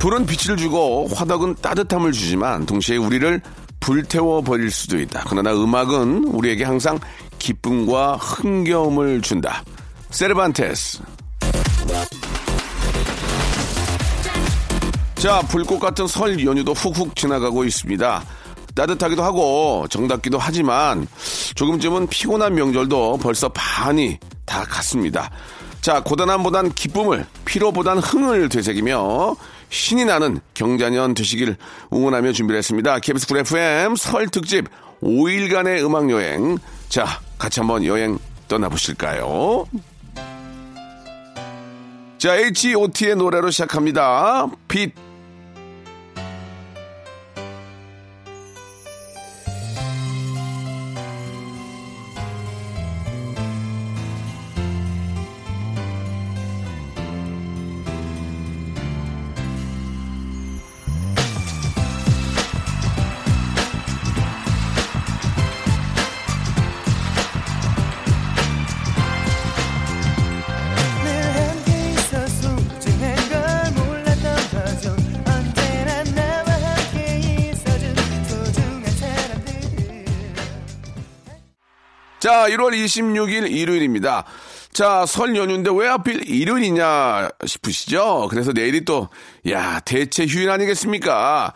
불은 빛을 주고 화덕은 따뜻함을 주지만 동시에 우리를 불태워 버릴 수도 있다. 그러나 음악은 우리에게 항상 기쁨과 흥겨움을 준다. 세르반테스. 자, 불꽃 같은 설 연휴도 훅훅 지나가고 있습니다. 따뜻하기도 하고 정답기도 하지만 조금쯤은 피곤한 명절도 벌써 반이 다 갔습니다. 자, 고단함보단 기쁨을, 피로보단 흥을 되새기며 신이 나는 경자년 되시길 응원하며 준비를 했습니다. KBS 쿨 FM 설 특집 5일간의 음악 여행. 자, 같이 한번 여행 떠나보실까요? 자, H.O.T의 노래로 시작합니다. 빛. 자, 1월 26일 일요일입니다. 자, 설 연휴인데 왜 하필 일요일이냐 싶으시죠? 그래서 내일이 또, 야, 대체 휴일 아니겠습니까?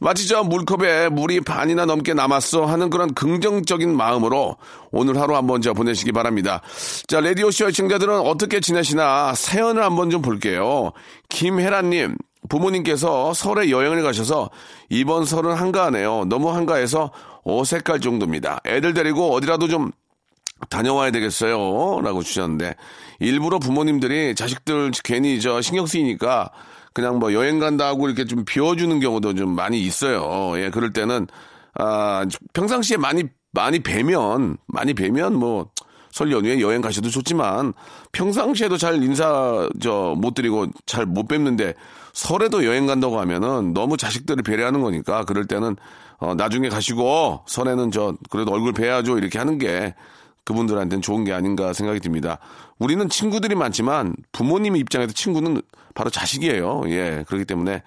마치 저 물컵에 물이 반이나 넘게 남았어 하는 그런 긍정적인 마음으로 오늘 하루 한번 저 보내시기 바랍니다. 자, 라디오쇼 시청자들은 어떻게 지내시나 사연을 한번 좀 볼게요. 김혜란님, 부모님께서 설에 여행을 가셔서 이번 설은 한가하네요. 너무 한가해서 어색할 정도입니다. 애들 데리고 어디라도 좀 다녀와야 되겠어요. 라고 주셨는데, 일부러 부모님들이 자식들 괜히 저 신경 쓰이니까 그냥 뭐 여행 간다 하고 이렇게 좀 비워주는 경우도 좀 많이 있어요. 예, 그럴 때는, 아, 평상시에 많이, 많이 뵈면, 많이 뵈면 뭐, 설 연휴에 여행 가셔도 좋지만, 평상시에도 잘 인사, 저, 못 드리고 잘 못 뵙는데, 설에도 여행 간다고 하면은 너무 자식들을 배려하는 거니까, 그럴 때는, 어, 나중에 가시고, 설에는 저, 그래도 얼굴 뵈야죠. 이렇게 하는 게, 그분들한테는 좋은 게 아닌가 생각이 듭니다. 우리는 친구들이 많지만 부모님 입장에서 친구는 바로 자식이에요. 예. 그렇기 때문에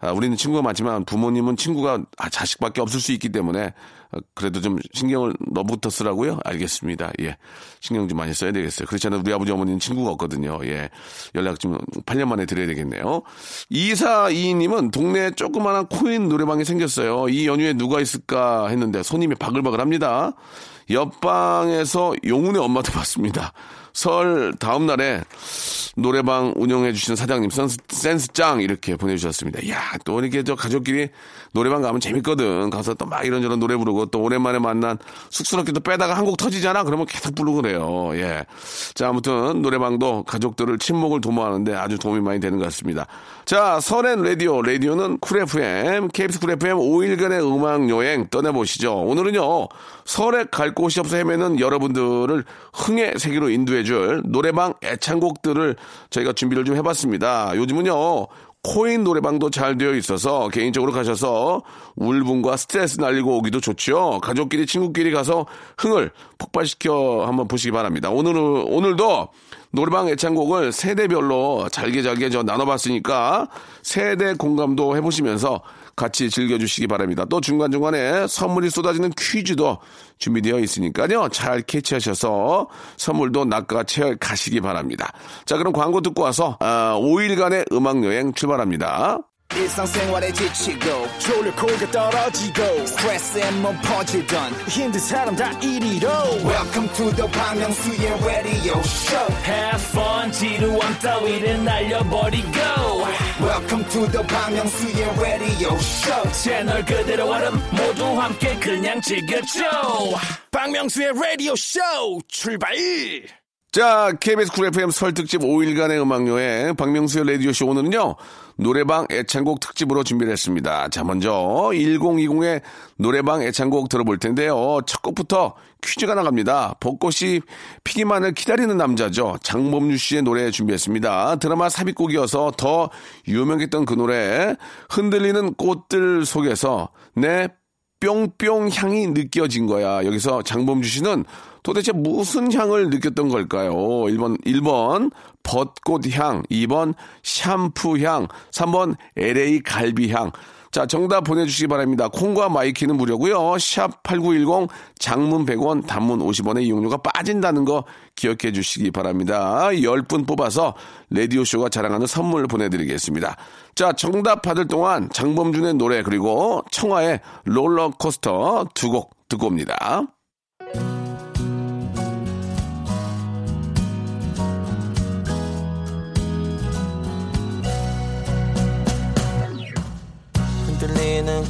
아, 우리는 친구가 많지만 부모님은 친구가 아, 자식밖에 없을 수 있기 때문에 어, 그래도 좀 신경을 너부터 쓰라고요? 알겠습니다. 예. 신경 좀 많이 써야 되겠어요. 그렇잖아요. 우리 아버지 어머니는 친구가 없거든요. 예. 연락 좀 8년 만에 드려야 되겠네요. 이사이님은 동네에 조그마한 코인 노래방이 생겼어요. 이 연휴에 누가 있을까 했는데 손님이 바글바글 합니다. 옆방에서 용훈의 엄마도 봤습니다. 설 다음 날에 노래방 운영해 주시는 사장님 센스, 센스 짱 이렇게 보내주셨습니다. 야, 또 이렇게 저 가족끼리 노래방 가면 재밌거든. 가서 또 막 이런저런 노래 부르고 또 오랜만에 만난 쑥스럽게 또 빼다가 한 곡 터지잖아. 그러면 계속 부르고 그래요. 예. 자, 아무튼 노래방도 가족들을 친목을 도모하는데 아주 도움이 많이 되는 것 같습니다. 자, 설엔 라디오. 라디오는 쿨 FM, KBS 쿨 FM 5일간의 음악 여행 떠나보시죠. 오늘은요, 설에 갈 곳이 없어 헤매는 여러분들을 흥의 세계로 인도해 줄 노래방 애창곡들을 저희가 준비를 좀 해봤습니다. 요즘은요, 코인 노래방도 잘 되어 있어서 개인적으로 가셔서 울분과 스트레스 날리고 오기도 좋죠. 가족끼리 친구끼리 가서 흥을 폭발시켜 한번 보시기 바랍니다. 오늘은 오늘도 노래방 애창곡을 세대별로 잘게 잘게 저 나눠봤으니까 세대 공감도 해보시면서 같이 즐겨주시기 바랍니다. 또 중간중간에 선물이 쏟아지는 퀴즈도 준비되어 있으니까요. 잘 캐치하셔서 선물도 낚아채 가시기 바랍니다. 자, 그럼 광고 듣고 와서 아, 5일간의 음악여행 출발합니다. 지치고, 떨어지고, 퍼지던, welcome to the Park Myung-soo's radio show Have fun 지루함 따위를 날려버리고 welcome to the Myung-soo's radio show 채널 그대로 얼음 모두 함께 그냥 즐겨줘 박명수의 radio show 출발 자, KBS 쿨 FM 설 특집 5일간의 음악 여행 박명수의 라디오 쇼 오늘은요, 노래방 애창곡 특집으로 준비를 했습니다. 자, 먼저 1020의 노래방 애창곡 들어볼 텐데요. 첫 곡부터 퀴즈가 나갑니다. 벚꽃이 피기만을 기다리는 남자죠. 장범규 씨의 노래 준비했습니다. 드라마 삽입곡이어서 더 유명했던 그 노래, 흔들리는 꽃들 속에서 내 뿅뿅 향이 느껴진 거야. 여기서 장범주 씨는 도대체 무슨 향을 느꼈던 걸까요? 1번, 1번, 벚꽃 향, 2번, 샴푸 향, 3번, LA 갈비 향. 자, 정답 보내주시기 바랍니다. 콩과 마이케이는 무료고요 샵 8910, 장문 100원, 단문 50원의 이용료가 빠진다는 거 기억해 주시기 바랍니다. 10분 뽑아서 라디오쇼가 자랑하는 선물 보내드리겠습니다. 자, 정답 받을 동안 장범준의 노래 그리고 청하의 롤러코스터 두 곡 듣고 옵니다.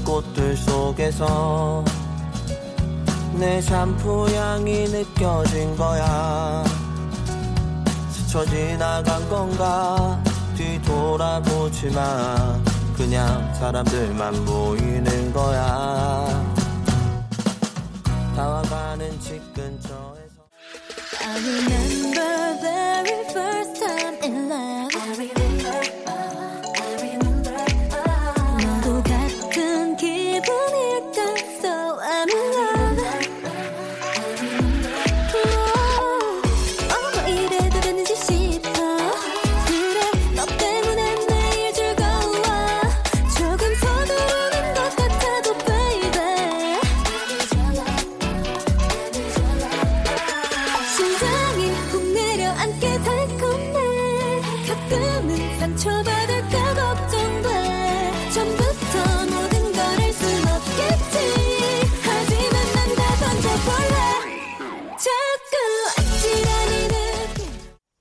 꽃들 속에서 내 샴푸 향이 느껴진 거야 스쳐 지나간 건가 뒤돌아보지 마 그냥 사람들만 보이는 거야 다와가는 집 근처에서 I remember very first time in love.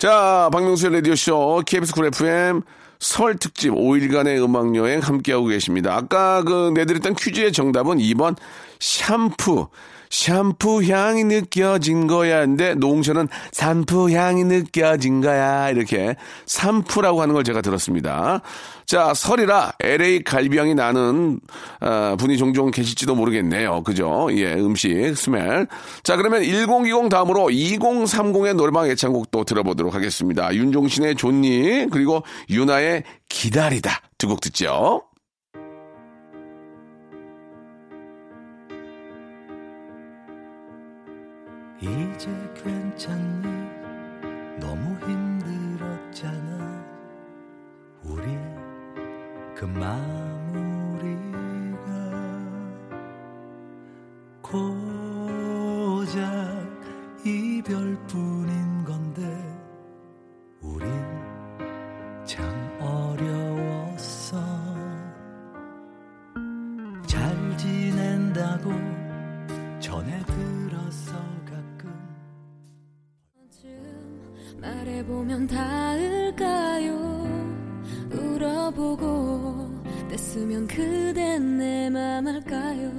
자, 박명수의 라디오쇼, KBS 쿨 FM 설 특집 5일간의 음악여행 함께하고 계십니다. 아까 그 내드렸던 퀴즈의 정답은 2번 샴푸. 샴푸 향이 느껴진 거야. 근데 노홍철은 산푸 향이 느껴진 거야. 이렇게 산푸라고 하는 걸 제가 들었습니다. 자, 설이라 LA 갈비향이 나는 아, 분이 종종 계실지도 모르겠네요. 그죠? 예, 음식, smell. 자, 그러면 1020 다음으로 2030의 노래방 애창곡 또 들어보도록 하겠습니다. 윤종신의 존니, 그리고 유나의 기다리다. 두 곡 듣죠. 이제 괜찮니 너무 힘들었잖아 그 마무리가 고작 이별뿐인 건데 우린 참 어려웠어. 잘 지낸다고 전해 들었어 가끔 말해보면 닿을까요? 울어보고 뗐으면 그댄 내맘 알까요?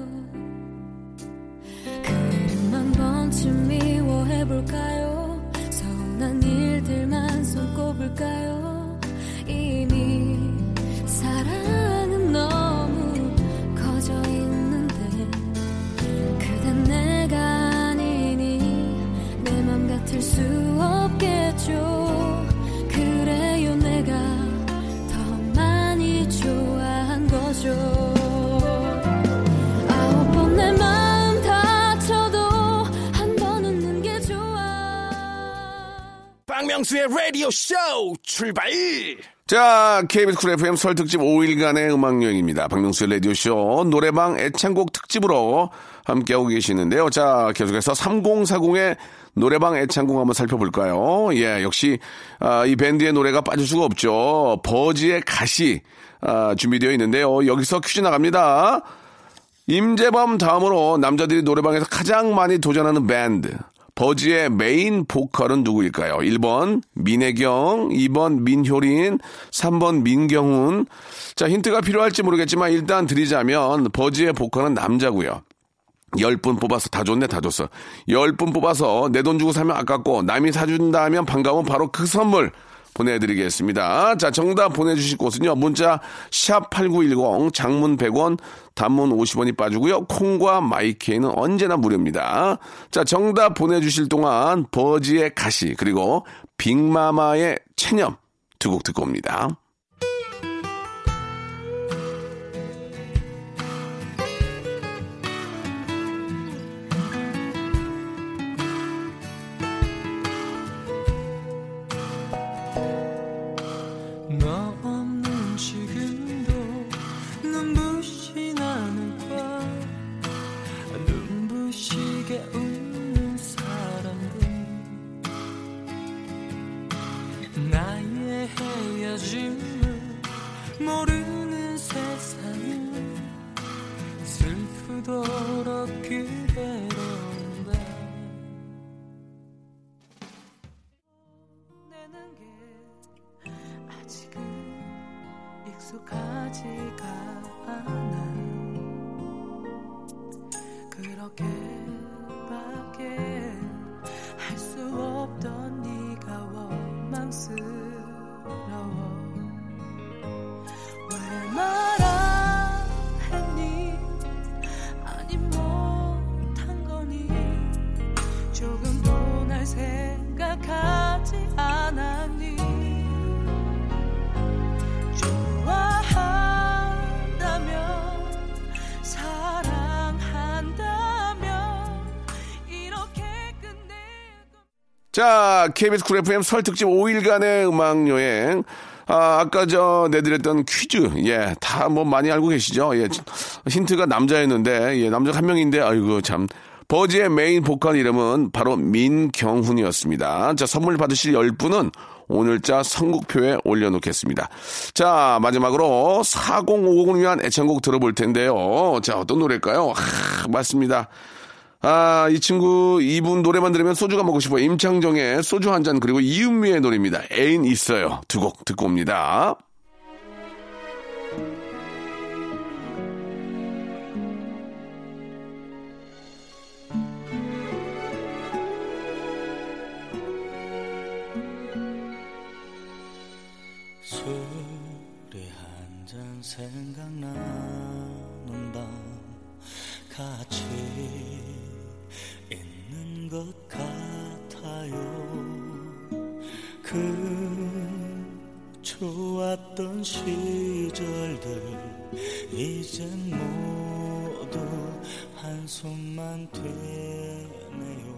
그 이름 한 번쯤 미워해볼까요? 서운한 일들만 손꼽을까요? 이미 사랑은 너무 커져 있는데 그댄 내가 아니니 내 맘 같을 수 박명수의 라디오 쇼 출발 자, KBS 쿨 FM 설 특집 5일간의 음악여행입니다. 박명수의 라디오쇼 노래방 애창곡 특집으로 함께하고 계시는데요. 자, 계속해서 3040의 노래방 애창곡 한번 살펴볼까요? 예, 역시, 아, 이 밴드의 노래가 빠질 수가 없죠. 버즈의 가시, 아, 준비되어 있는데요. 여기서 퀴즈 나갑니다. 임재범 다음으로 남자들이 노래방에서 가장 많이 도전하는 밴드. 버즈의 메인 보컬은 누구일까요? 1번 민혜경, 2번 민효린, 3번 민경훈. 자, 힌트가 필요할지 모르겠지만 일단 드리자면 버즈의 보컬은 남자고요. 열분 뽑아서 다 줬네, 다 줬어. 열분 뽑아서 내 돈 주고 사면 아깝고 남이 사준다 하면 반가운 바로 그 선물 보내드리겠습니다. 자, 정답 보내주실 곳은요. 문자 샵 8910 장문 100원 단문 50원이 빠지고요. 콩과 마이케이는 언제나 무료입니다. 자, 정답 보내주실 동안 버지의 가시 그리고 빅마마의 체념 두 곡 듣고 옵니다. 그 자, KBS 쿨 FM 설 특집 5일간의 음악 여행. 아, 아까 저 내드렸던 퀴즈. 예, 다 뭐 많이 알고 계시죠? 예, 힌트가 남자였는데, 예, 남자 한 명인데, 아이고, 참. 버즈의 메인 보컬 이름은 바로 민경훈이었습니다. 자, 선물 받으실 10분은 오늘자 선곡표에 올려놓겠습니다. 자, 마지막으로 4050을 위한 애창곡 들어볼 텐데요. 자, 어떤 노래일까요? 아, 맞습니다. 아, 이 친구, 이분 노래만 들으면 소주가 먹고 싶어. 임창정의 소주 한 잔, 그리고 이은미의 노래입니다. 애인 있어요. 두 곡 듣고 옵니다. 그 좋았던 시절들 이젠 모두 한숨만 되네요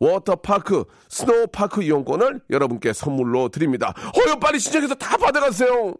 워터파크 스노우파크 이용권을 여러분께 선물로 드립니다. 어여 빨리 신청해서 다 받아가세요.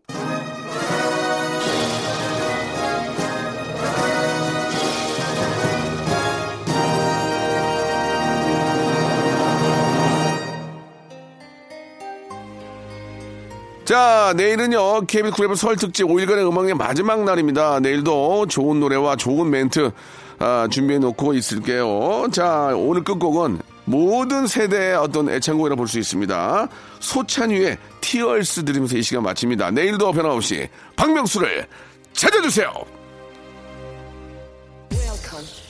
자, 내일은요, KBS 쿨 FM 설 특집 5일간의 음악의 마지막 날입니다. 내일도 좋은 노래와 좋은 멘트, 아, 준비해 놓고 있을게요. 자, 오늘 끝곡은 모든 세대의 어떤 애창곡이라 볼 수 있습니다. 소찬유의 티얼스 드리면서 이 시간 마칩니다. 내일도 변함없이 박명수를 찾아주세요. Welcome.